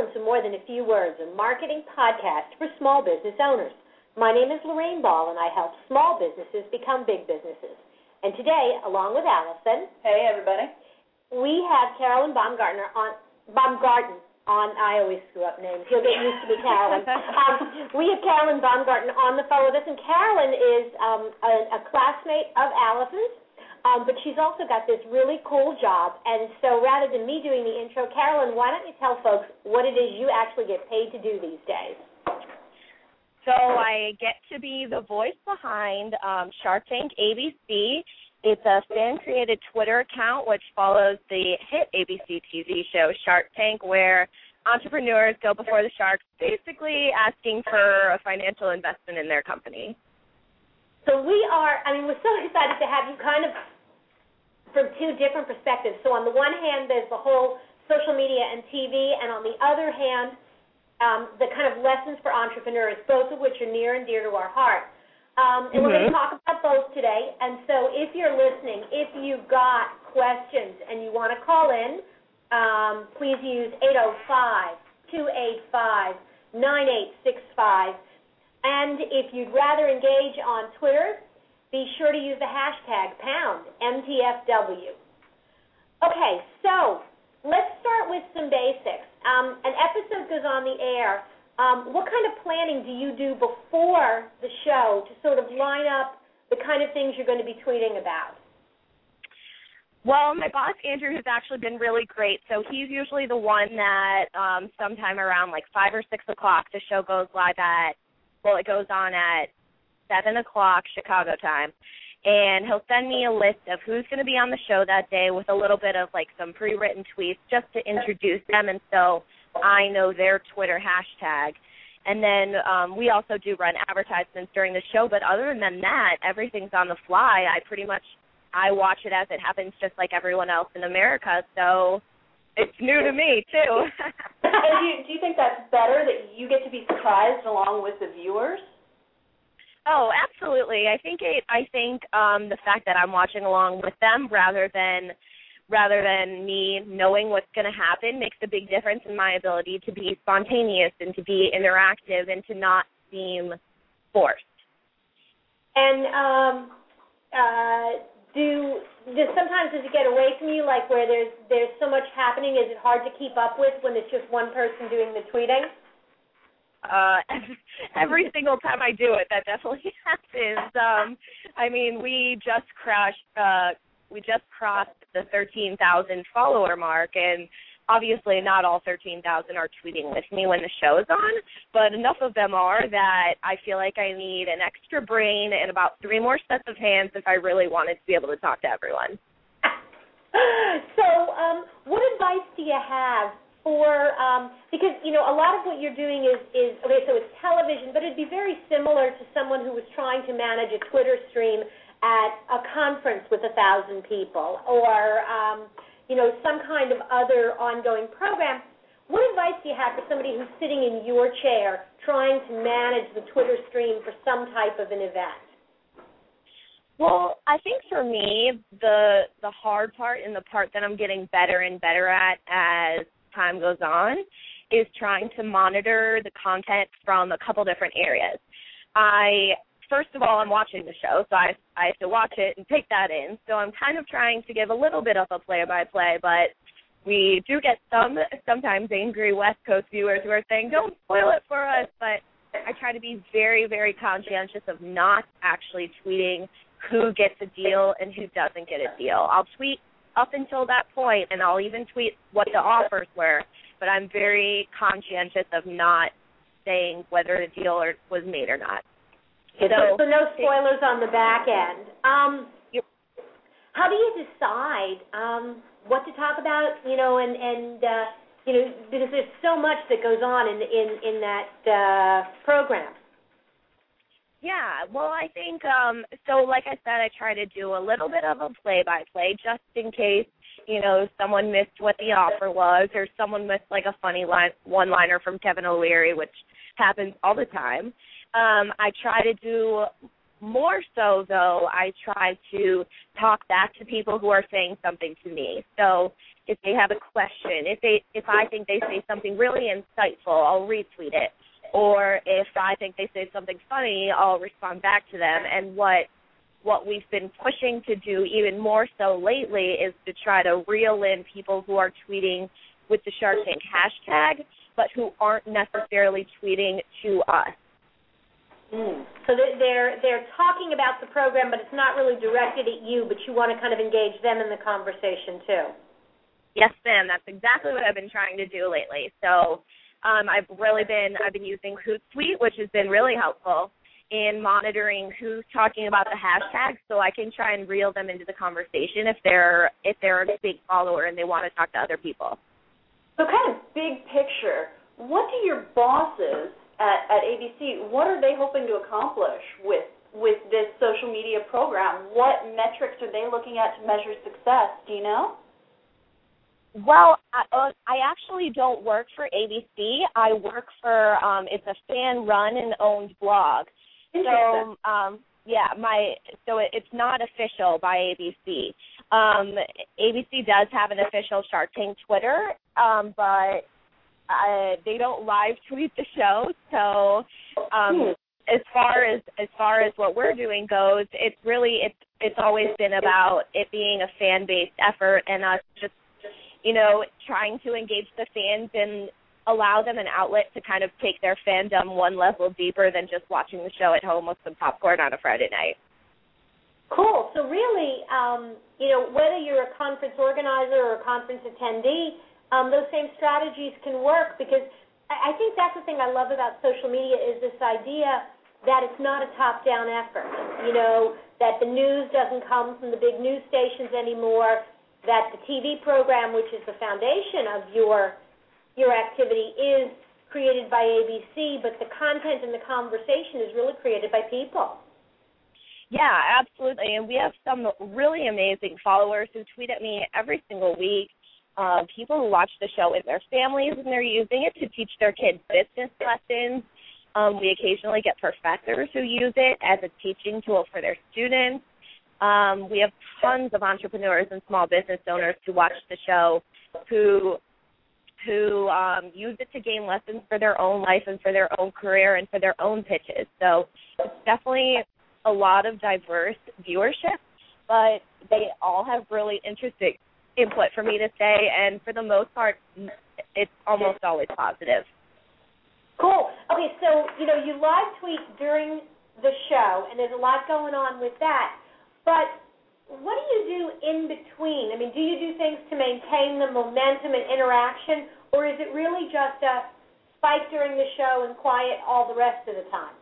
welcome to More Than a Few Words, a marketing podcast for small business owners. My name is Lorraine Ball, and I help small businesses become big businesses. And today, along with Allison, Hey, everybody. we have Carolyn Baumgartner on Baumgarten on. I always screw up names. You'll get used to me, Carolyn. um, we have Carolyn Baumgarten on the phone with us, and Carolyn is um, a, a classmate of Allison's. Um, but she's also got this really cool job, and so rather than me doing the intro, Carolyn, why don't you tell folks what it is you actually get paid to do these days? So I get to be the voice behind um, Shark Tank ABC. It's a fan created Twitter account which follows the hit ABC TV show Shark Tank, where entrepreneurs go before the sharks, basically asking for a financial investment in their company. So we are, I mean, we're so excited to have you kind of from two different perspectives. So on the one hand, there's the whole social media and TV, and on the other hand, um, the kind of lessons for entrepreneurs, both of which are near and dear to our heart. Um, and we're going to talk about both today. And so if you're listening, if you've got questions and you want to call in, um, please use 805 285 9865. And if you'd rather engage on Twitter, be sure to use the hashtag pound MTFW. Okay, so let's start with some basics. Um, an episode goes on the air. Um, what kind of planning do you do before the show to sort of line up the kind of things you're going to be tweeting about? Well, my boss Andrew has actually been really great. So he's usually the one that um sometime around like five or six o'clock the show goes live at well, it goes on at seven o'clock Chicago time. And he'll send me a list of who's going to be on the show that day with a little bit of like some pre-written tweets just to introduce them, and so I know their Twitter hashtag. And then um, we also do run advertisements during the show, but other than that, everything's on the fly. I pretty much I watch it as it happens, just like everyone else in America. So it's new to me too. and do you, do you think that's better that you get to be surprised along with the viewers? Oh, absolutely. I think it I think um the fact that I'm watching along with them rather than rather than me knowing what's going to happen makes a big difference in my ability to be spontaneous and to be interactive and to not seem forced. And um, uh, do does sometimes does it get away from you, like where there's there's so much happening? Is it hard to keep up with when it's just one person doing the tweeting? uh every single time I do it that definitely happens. Um I mean we just crashed uh we just crossed the thirteen thousand follower mark and obviously not all thirteen thousand are tweeting with me when the show is on, but enough of them are that I feel like I need an extra brain and about three more sets of hands if I really wanted to be able to talk to everyone. so, um, what advice do you have for um, because you know a lot of what you're doing is is okay so it's television but it'd be very similar to someone who was trying to manage a twitter stream at a conference with a thousand people or um, you know some kind of other ongoing program what advice do you have for somebody who's sitting in your chair trying to manage the twitter stream for some type of an event well, I think for me, the the hard part and the part that I'm getting better and better at as time goes on is trying to monitor the content from a couple different areas. I first of all I'm watching the show, so I I have to watch it and take that in. So I'm kind of trying to give a little bit of a play by play, but we do get some sometimes angry West Coast viewers who are saying, Don't spoil it for us but I try to be very, very conscientious of not actually tweeting who gets a deal and who doesn't get a deal. I'll tweet up until that point, and I'll even tweet what the offers were. But I'm very conscientious of not saying whether the deal or, was made or not. So, so no spoilers on the back end. Um, how do you decide um, what to talk about? You know, and and uh, you know because there's so much that goes on in in in that uh, program. Yeah, well, I think um so like I said I try to do a little bit of a play by play just in case, you know, someone missed what the offer was or someone missed like a funny line one liner from Kevin O'Leary which happens all the time. Um I try to do more so though I try to talk back to people who are saying something to me. So if they have a question, if they if I think they say something really insightful, I'll retweet it. Or if I think they say something funny, I'll respond back to them. And what what we've been pushing to do even more so lately is to try to reel in people who are tweeting with the Shark Tank hashtag, but who aren't necessarily tweeting to us. Mm. So they're they're talking about the program, but it's not really directed at you. But you want to kind of engage them in the conversation too. Yes, ma'am. That's exactly what I've been trying to do lately. So um, I've really been I've been using Hootsuite, which has been really helpful in monitoring who's talking about the hashtag, so I can try and reel them into the conversation if they're if they're a big follower and they want to talk to other people. So, kind of big picture, what do your bosses at, at ABC, what are they hoping to accomplish with with this social media program? What metrics are they looking at to measure success? Do you know? Well, I, uh, I actually don't work for ABC. I work for um, it's a fan run and owned blog. So um, yeah, my so it, it's not official by ABC. Um, ABC does have an official Shark Tank Twitter, um, but uh, they don't live tweet the show. So um, hmm. as far as as far as what we're doing goes, it's really it's it's always been about it being a fan based effort and us just you know trying to engage the fans and allow them an outlet to kind of take their fandom one level deeper than just watching the show at home with some popcorn on a Friday night. Cool. So really, um, you know, whether you're a conference organizer or a conference attendee, um, those same strategies can work because I, I think that's the thing I love about social media is this idea that it's not a top-down effort. You know, that the news doesn't come from the big news stations anymore. That the TV program, which is the foundation of your your activity, is created by ABC, but the content and the conversation is really created by people. Yeah, absolutely. And we have some really amazing followers who tweet at me every single week uh, people who watch the show with their families and they're using it to teach their kids business lessons. Um, we occasionally get professors who use it as a teaching tool for their students. Um, we have tons of entrepreneurs and small business owners who watch the show who who um, use it to gain lessons for their own life and for their own career and for their own pitches. So it's definitely a lot of diverse viewership, but they all have really interesting input for me to say, and for the most part, it's almost always positive. Cool. Okay, so you know you live tweet during the show, and there's a lot going on with that. But what do you do in between? I mean, do you do things to maintain the momentum and interaction, or is it really just a spike during the show and quiet all the rest of the time?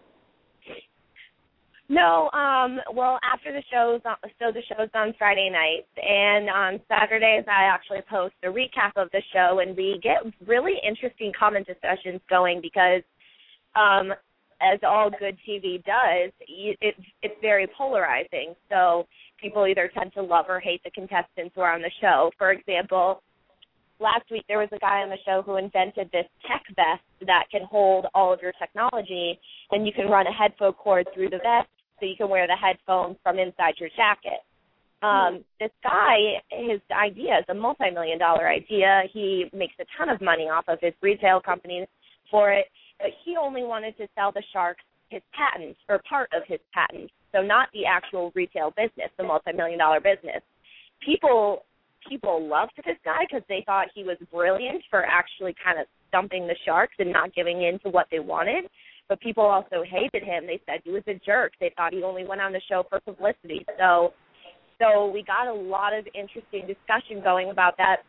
No, um, well, after the show's on, so the show's on Friday nights, and on Saturdays I actually post a recap of the show, and we get really interesting comment discussions going because, um, as all good TV does, it's it's very polarizing. So people either tend to love or hate the contestants who are on the show. For example, last week there was a guy on the show who invented this tech vest that can hold all of your technology and you can run a headphone cord through the vest so you can wear the headphones from inside your jacket. Um, this guy, his idea is a multi-million dollar idea. He makes a ton of money off of his retail company for it, but he only wanted to sell the sharks his patents or part of his patents, so not the actual retail business, the multi-million dollar business. People people loved this guy because they thought he was brilliant for actually kind of stumping the sharks and not giving in to what they wanted but people also hated him. They said he was a jerk. They thought he only went on the show for publicity. So so we got a lot of interesting discussion going about that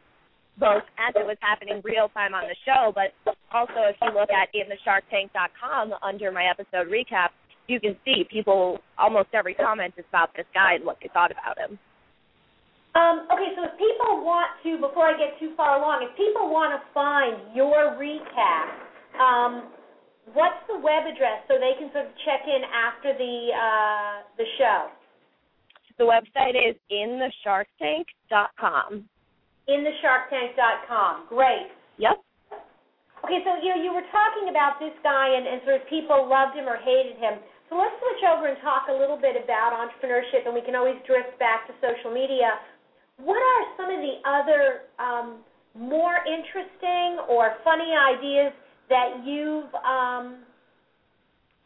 both as it was happening real time on the show, but also if you look at inthesharktank.com under my episode recap, you can see people almost every comment is about this guy and what they thought about him. Um, okay, so if people want to, before I get too far along, if people want to find your recap, um, what's the web address so they can sort of check in after the uh, the show? The website is inthesharktank.com. Inthesharktank.com. Great. Yep. Okay, so you know you were talking about this guy and, and sort of people loved him or hated him. So let's switch over and talk a little bit about entrepreneurship, and we can always drift back to social media. what are some of the other um, more interesting or funny ideas that you've um,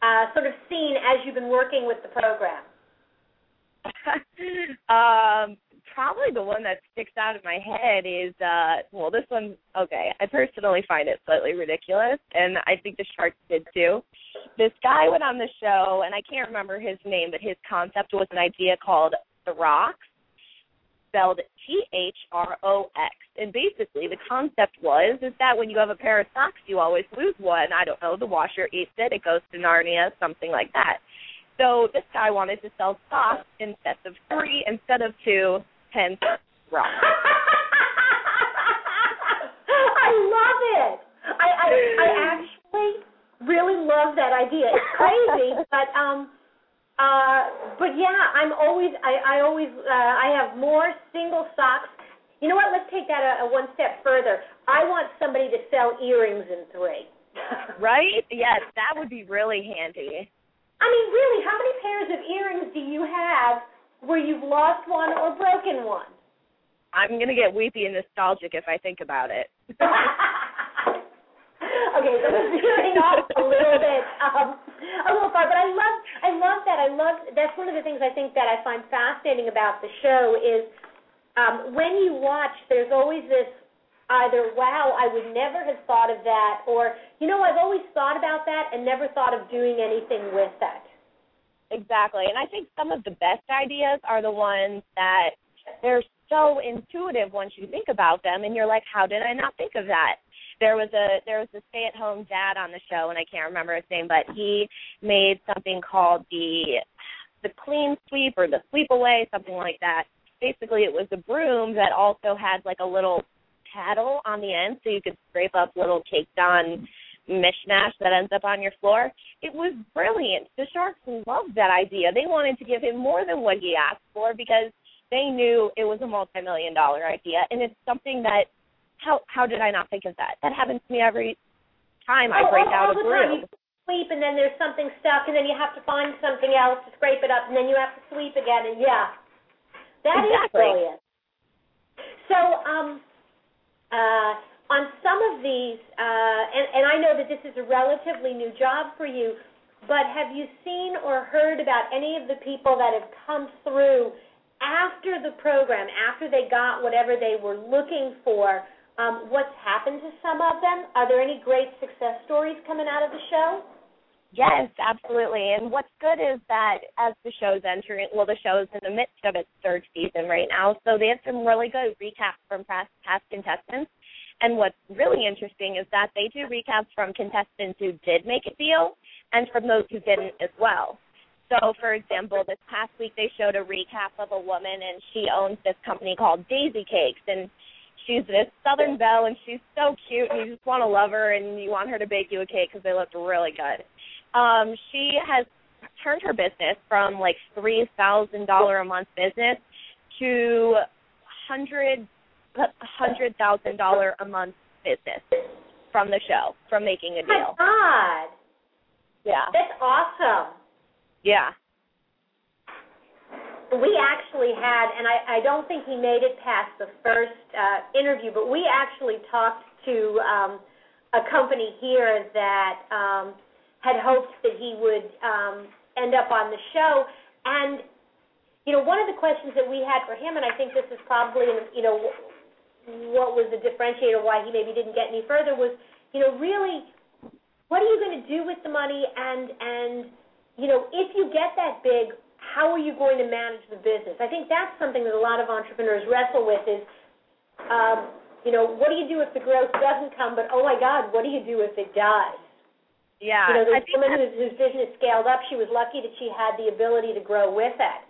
uh, sort of seen as you've been working with the program? um, probably the one that sticks out in my head is uh well this one okay i personally find it slightly ridiculous and i think the sharks did too this guy went on the show and i can't remember his name but his concept was an idea called the Throx spelled t h r o x and basically the concept was is that when you have a pair of socks you always lose one i don't know the washer eats it it goes to narnia something like that so this guy wanted to sell socks in sets of three instead of two hence rock. I love it. I, I I actually really love that idea. It's crazy, but um uh but yeah, I'm always I I always uh I have more single socks. You know what? Let's take that a, a one step further. I want somebody to sell earrings in three. right? Yes, that would be really handy. I mean, really, how many pairs of earrings do you have where you've lost one or broken one? I'm gonna get weepy and nostalgic if I think about it. okay, so we're veering off a little bit, um, a little far, but I love, I love that. I love that's one of the things I think that I find fascinating about the show is um, when you watch, there's always this either wow, I would never have thought of that, or you know, I've always thought about that and never thought of doing anything with that. Exactly. And I think some of the best ideas are the ones that they're so intuitive once you think about them and you're like, How did I not think of that? There was a there was a stay at home dad on the show and I can't remember his name, but he made something called the the clean sweep or the sweep away, something like that. Basically it was a broom that also had like a little paddle on the end so you could scrape up little caked on mishmash that ends up on your floor. It was brilliant. The Sharks loved that idea. They wanted to give him more than what he asked for because they knew it was a multi-million dollar idea, and it's something that how how did I not think of that? That happens to me every time I oh, break all, out all a broom. Sweep and then there's something stuck and then you have to find something else to scrape it up and then you have to sweep again and yeah, that exactly. is brilliant. So um, uh, on some of these, uh, and, and I know that this is a relatively new job for you, but have you seen or heard about any of the people that have come through after the program, after they got whatever they were looking for? Um, what's happened to some of them? Are there any great success stories coming out of the show? Yes, absolutely. And what's good is that as the show's entering, well, the show's in the midst of its third season right now, so they have some really good recaps from past, past contestants and what's really interesting is that they do recaps from contestants who did make a deal and from those who didn't as well. So, for example, this past week they showed a recap of a woman, and she owns this company called Daisy Cakes, and she's this Southern belle, and she's so cute, and you just want to love her, and you want her to bake you a cake because they look really good. Um, she has turned her business from like three thousand dollar a month business to hundred hundred thousand dollar a month business from the show from making a deal. My God. Yeah. That's awesome. Yeah. We actually had, and I, I don't think he made it past the first uh, interview, but we actually talked to um, a company here that um, had hoped that he would um, end up on the show. And, you know, one of the questions that we had for him, and I think this is probably, you know, what was the differentiator why he maybe didn't get any further was, you know, really, what are you going to do with the money? And and you know, if you get that big, how are you going to manage the business? I think that's something that a lot of entrepreneurs wrestle with is, um, you know, what do you do if the growth doesn't come? But oh my God, what do you do if it does? Yeah, you know, there's a woman whose, whose business scaled up. She was lucky that she had the ability to grow with it.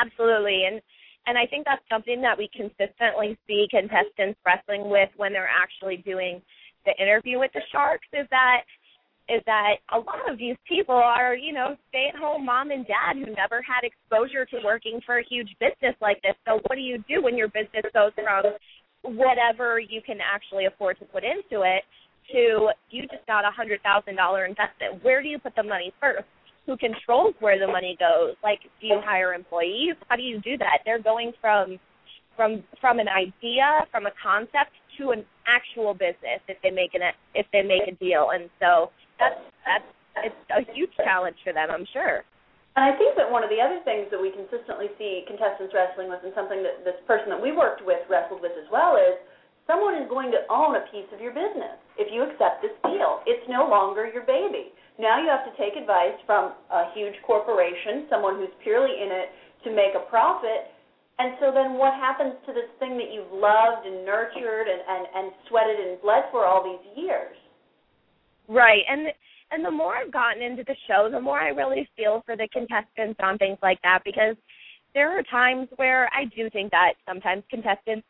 Absolutely, and and I think that's something that we consistently see contestants wrestling with when they're actually doing the interview with the Sharks is that is that a lot of these people are, you know, stay at home mom and dad who never had exposure to working for a huge business like this. So what do you do when your business goes from whatever you can actually afford to put into it to you just got a hundred thousand dollar investment? Where do you put the money first? who controls where the money goes. Like, do you hire employees? How do you do that? They're going from from from an idea, from a concept to an actual business if they make an if they make a deal. And so that's that's it's a huge challenge for them, I'm sure. And I think that one of the other things that we consistently see contestants wrestling with, and something that this person that we worked with wrestled with as well, is someone is going to own a piece of your business if you accept this deal. It's no longer your baby. Now you have to take advice from a huge corporation, someone who's purely in it to make a profit. And so then what happens to this thing that you've loved and nurtured and, and, and sweated and bled for all these years? Right. And and the more I've gotten into the show, the more I really feel for the contestants on things like that because there are times where I do think that sometimes contestants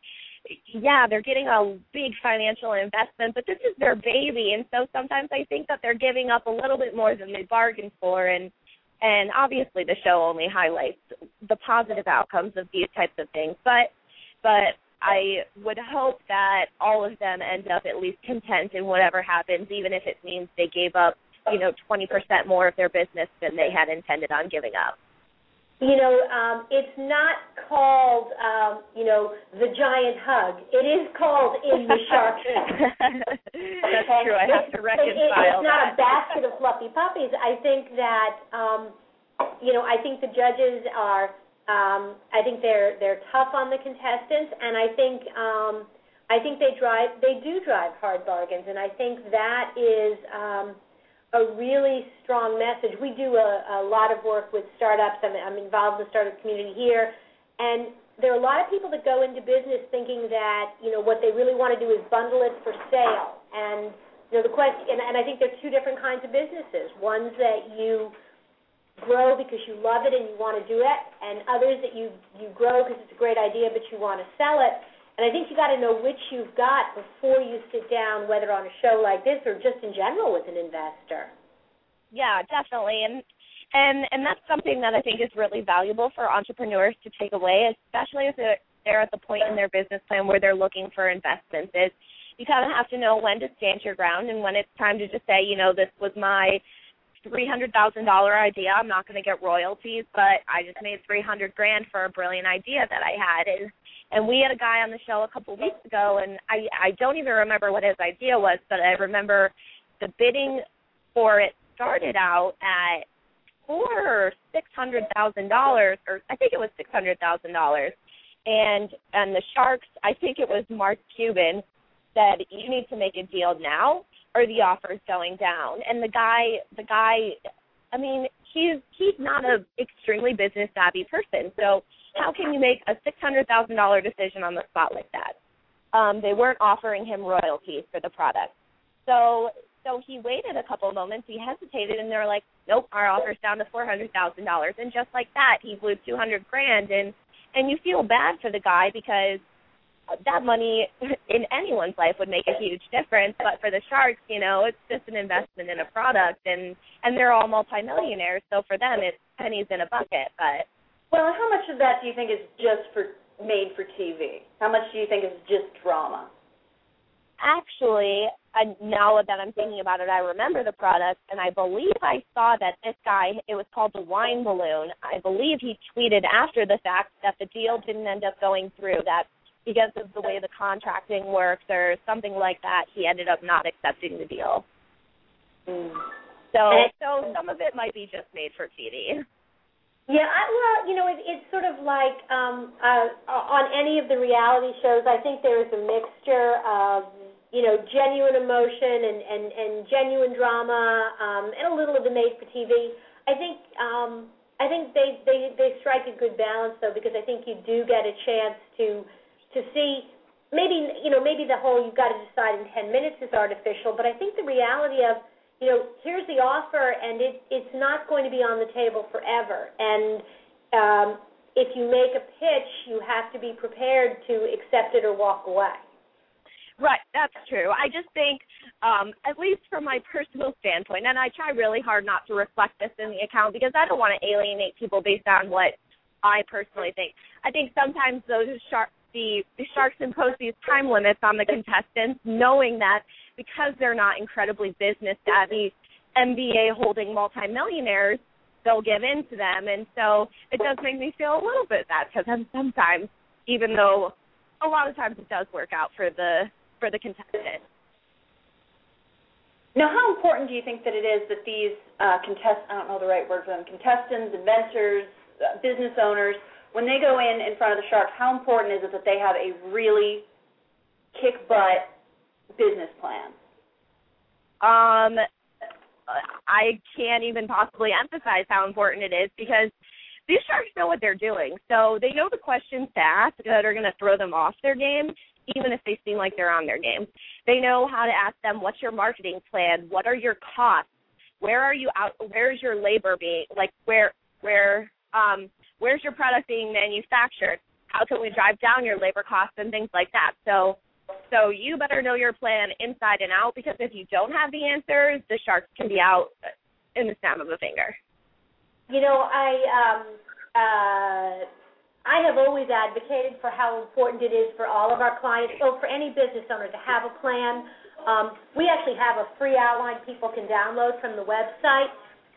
yeah, they're getting a big financial investment, but this is their baby. And so sometimes I think that they're giving up a little bit more than they bargained for. And and obviously the show only highlights the positive outcomes of these types of things, but but I would hope that all of them end up at least content in whatever happens, even if it means they gave up you know, 20% more of their business than they had intended on giving up. You know, um, it's not called, um, you know, the giant hug. It is called in the shark That's okay? true. I have to reconcile it, It's not that. a basket of fluffy puppies. I think that, um, you know, I think the judges are. Um, I think they're they're tough on the contestants, and I think um, I think they drive they do drive hard bargains, and I think that is. Um, a really strong message. We do a, a lot of work with startups. I'm, I'm involved in the startup community here, and there are a lot of people that go into business thinking that you know what they really want to do is bundle it for sale. And you know the question, and, and I think there are two different kinds of businesses. Ones that you grow because you love it and you want to do it, and others that you you grow because it's a great idea but you want to sell it. And I think you got to know which you've got before you sit down, whether on a show like this or just in general with an investor. Yeah, definitely. And and and that's something that I think is really valuable for entrepreneurs to take away, especially if they're, they're at the point in their business plan where they're looking for investments. Is you kind of have to know when to stand your ground and when it's time to just say, you know, this was my three hundred thousand dollar idea. I'm not going to get royalties, but I just made three hundred grand for a brilliant idea that I had. And and we had a guy on the show a couple of weeks ago, and I I don't even remember what his idea was, but I remember the bidding for it started out at four or six hundred thousand dollars, or I think it was six hundred thousand dollars, and and the Sharks, I think it was Mark Cuban, said you need to make a deal now, or the offer's going down. And the guy, the guy, I mean, he's he's not a extremely business savvy person, so how can you make a six hundred thousand dollar decision on the spot like that? Um, they weren't offering him royalties for the product, so so he waited a couple of moments. He hesitated, and they're like, "Nope, our offer's down to four hundred thousand dollars." And just like that, he blew two hundred grand, and and you feel bad for the guy because that money in anyone's life would make a huge difference but for the sharks you know it's just an investment in a product and and they're all multimillionaires so for them it's pennies in a bucket but well, how much of that do you think is just for made for TV? How much do you think is just drama? Actually, I, now that I'm thinking about it, I remember the product, and I believe I saw that this guy, it was called the Wine Balloon. I believe he tweeted after the fact that the deal didn't end up going through, that because of the way the contracting works or something like that, he ended up not accepting the deal. Mm. So, so some of it might be just made for TV. Yeah, I, well, you know, it, it's sort of like um, uh, on any of the reality shows. I think there is a mixture of, you know, genuine emotion and and, and genuine drama, um, and a little of the made for TV. I think um, I think they they they strike a good balance though, because I think you do get a chance to to see maybe you know maybe the whole you've got to decide in ten minutes is artificial, but I think the reality of you know, here's the offer, and it, it's not going to be on the table forever. And um, if you make a pitch, you have to be prepared to accept it or walk away. Right, that's true. I just think, um, at least from my personal standpoint, and I try really hard not to reflect this in the account because I don't want to alienate people based on what I personally think. I think sometimes those shark the, sharks impose these time limits on the contestants, knowing that because they're not incredibly business savvy, MBA holding multimillionaires, they'll give in to them. And so it does make me feel a little bit bad because sometimes even though a lot of times it does work out for the for the contestant. Now, how important do you think that it is that these uh, contest I don't know the right word for them contestants, inventors, uh, business owners, when they go in in front of the sharks, how important is it that they have a really kick butt business plan? Um, I can't even possibly emphasize how important it is because these sharks know what they're doing. So they know the questions to ask that are going to throw them off their game, even if they seem like they're on their game. They know how to ask them, what's your marketing plan? What are your costs? Where are you out? Where's your labor being? Like where where um where's your product being manufactured? How can we drive down your labor costs and things like that? So so you better know your plan inside and out because if you don't have the answers, the sharks can be out in the snap of a finger. You know, I um, uh, I have always advocated for how important it is for all of our clients, or for any business owner, to have a plan. Um, we actually have a free outline people can download from the website,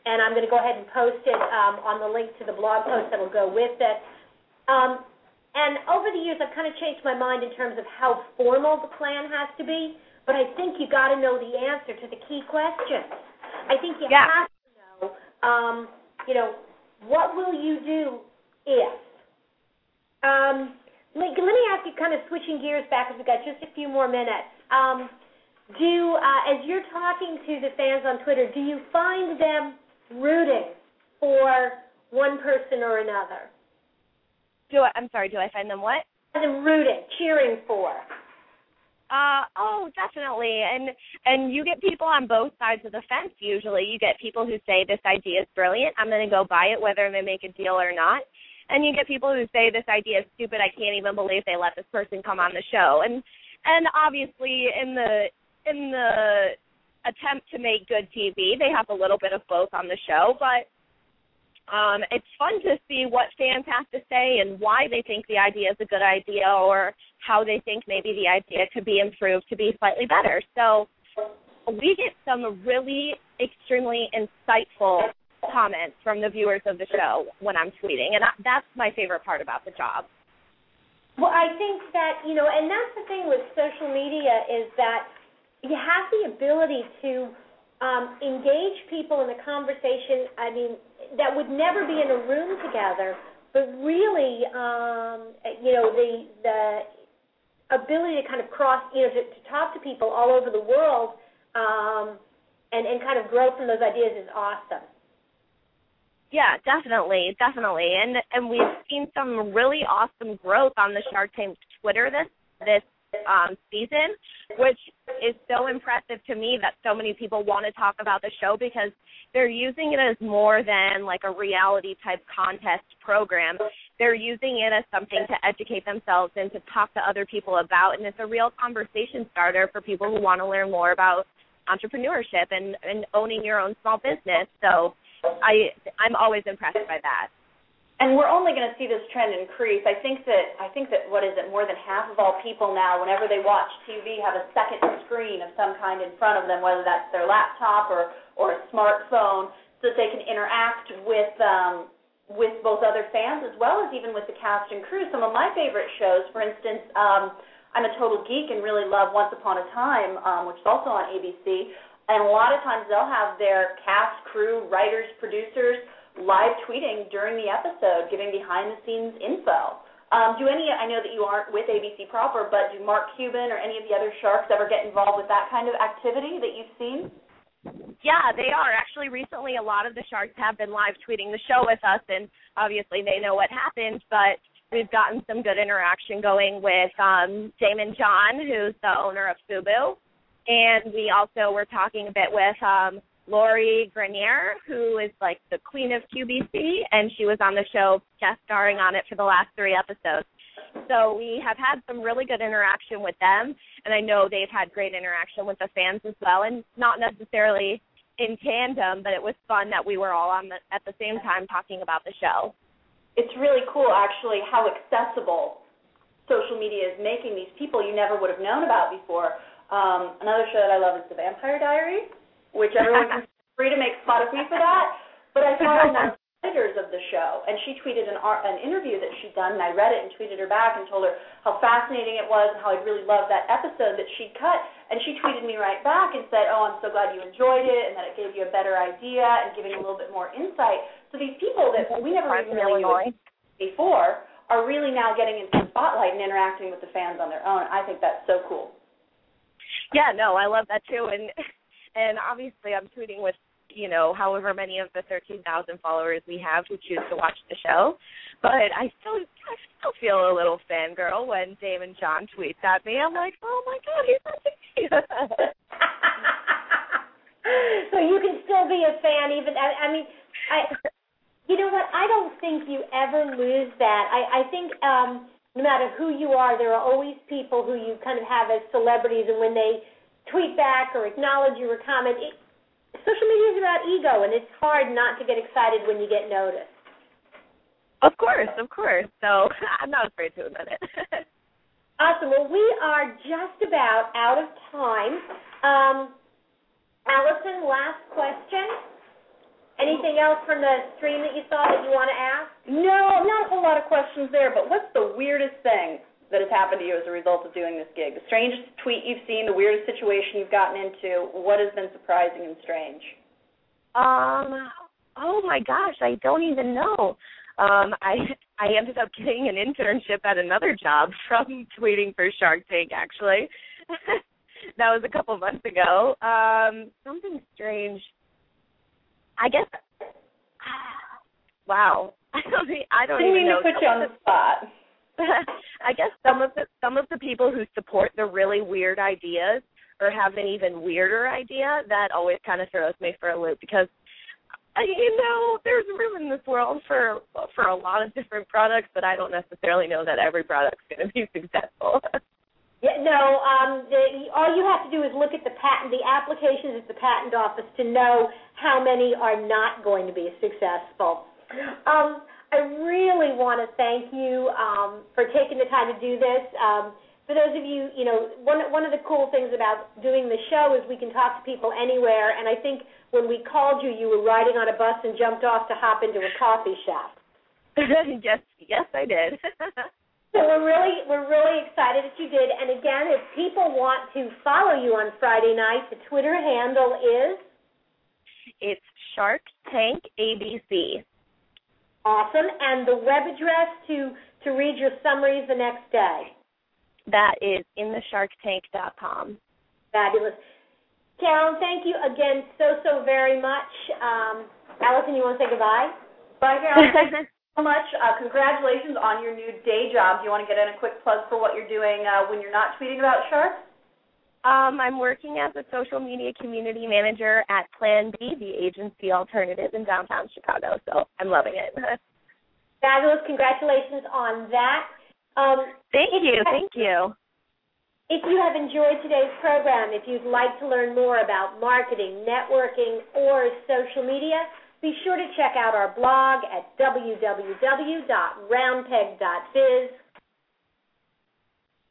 and I'm going to go ahead and post it um, on the link to the blog post that will go with it. Um, and over the years, I've kind of changed my mind in terms of how formal the plan has to be, but I think you got to know the answer to the key questions. I think you yeah. have to know. Um, you know, what will you do if? Um, let, let me ask you, kind of switching gears back, because we've got just a few more minutes. Um, do uh, as you're talking to the fans on Twitter, do you find them rooting for one person or another? Do I, I'm sorry. Do I find them what? Them rooting, cheering for. Uh oh, definitely. And and you get people on both sides of the fence usually. You get people who say this idea is brilliant. I'm going to go buy it whether they make a deal or not. And you get people who say this idea is stupid. I can't even believe they let this person come on the show. And and obviously in the in the attempt to make good TV, they have a little bit of both on the show, but um, it's fun to see what fans have to say and why they think the idea is a good idea or how they think maybe the idea could be improved to be slightly better. So we get some really extremely insightful comments from the viewers of the show when I'm tweeting, and that's my favorite part about the job. Well, I think that, you know, and that's the thing with social media is that you have the ability to um, engage people in a conversation. I mean, that would never be in a room together, but really, um, you know, the the ability to kind of cross, you know, to, to talk to people all over the world, um, and and kind of grow from those ideas is awesome. Yeah, definitely, definitely, and and we've seen some really awesome growth on the Shark Tank Twitter this this um, season, which is so impressive to me that so many people want to talk about the show because they're using it as more than like a reality type contest program. They're using it as something to educate themselves and to talk to other people about, and it's a real conversation starter for people who want to learn more about entrepreneurship and, and owning your own small business. So I I'm always impressed by that and we're only going to see this trend increase. I think that I think that what is it? More than half of all people now, whenever they watch TV, have a second screen of some kind in front of them, whether that's their laptop or or a smartphone, so that they can interact with um, with both other fans as well as even with the cast and crew. Some of my favorite shows, for instance, um, I'm a total geek and really love Once Upon a Time, um, which is also on ABC. And a lot of times they'll have their cast, crew, writers, producers live tweeting during the episode, giving behind the scenes info. Um, do any, I know that you aren't with ABC proper, but do Mark Cuban or any of the other sharks ever get involved with that kind of activity that you've seen? Yeah, they are. Actually, recently, a lot of the sharks have been live tweeting the show with us, and obviously they know what happened, but we've gotten some good interaction going with um, Daymond John, who's the owner of Fubu. And we also were talking a bit with um, Lori Greiner, who is like the queen of QVC, and she was on the show guest starring on it for the last three episodes. So we have had some really good interaction with them, and I know they've had great interaction with the fans as well, and not necessarily in tandem, but it was fun that we were all on the, at the same time talking about the show. It's really cool, actually, how accessible social media is making these people you never would have known about before. Um, another show that I love is The Vampire Diaries which everyone is free to make fun of me for that. But I saw on editors of the show, and she tweeted an an interview that she'd done, and I read it and tweeted her back and told her how fascinating it was and how I really loved that episode that she'd cut. And she tweeted me right back and said, "Oh, I'm so glad you enjoyed it, and that it gave you a better idea and giving a little bit more insight." So these people that we never even really knew before are really now getting into the spotlight and interacting with the fans on their own. I think that's so cool. Yeah, no, I love that too, and and obviously I'm tweeting with you know, however many of the 13,000 followers we have who choose to watch the show. But I still, I still feel a little fangirl when Daymond John tweets at me. I'm like, oh my god, he's such a so you can still be a fan, even. I, I mean, I. You know what? I don't think you ever lose that. I, I think um, no matter who you are, there are always people who you kind of have as celebrities, and when they tweet back or acknowledge you or comment, it, social media is about ego, and it's hard not to get excited when you get noticed. Of course, of course. So I'm not afraid to admit it. awesome. Well, we are just about out of time. Um, Allison, last question. Anything else from the stream that you saw that you want to ask? No, not a whole lot of questions there, but what's the weirdest thing that has happened to you as a result of doing this gig? The strangest tweet you've seen, the weirdest situation you've gotten into. What has been surprising and strange? Um. Oh my gosh, I don't even know. Um, I I ended up getting an internship at another job from tweeting for Shark Tank. Actually, that was a couple months ago. Um, something strange. I guess. Wow, I don't. I don't Didn't even mean know. to put you on the spot. I guess some of the some of the people who support the really weird ideas or have an even weirder idea that always kind of throws me for a loop because you know there's room in this world for for a lot of different products, but I don't necessarily know that every product's going to be successful. Yeah, no. Um, the, all you have to do is look at the patent, the applications at the patent office to know how many are not going to be successful. Um, I really want to thank you um, for taking the time to do this. Um, for those of you, you know, one one of the cool things about doing the show is we can talk to people anywhere. And I think when we called you, you were riding on a bus and jumped off to hop into a coffee shop. yes, yes, I did. so we're really we're really excited that you did. And again, if people want to follow you on Friday night, the Twitter handle is it's Shark Tank ABC. Awesome. And the web address to to read your summaries the next day. That is inthesharktank.com. Fabulous. Carolyn, thank you again so so very much. Um, Allison, you want to say goodbye? Bye, Carolyn. Thank you so much. Uh, congratulations on your new day job. Do you want to get in a quick plug for what you're doing uh, when you're not tweeting about sharks? Um, I'm working as a social media community manager at Plan B, the agency alternative in downtown Chicago. So I'm loving it. Fabulous. Congratulations on that. Um, thank you. Thank you. If you have enjoyed today's program, if you'd like to learn more about marketing, networking, or social media, be sure to check out our blog at www.roundpeg.biz.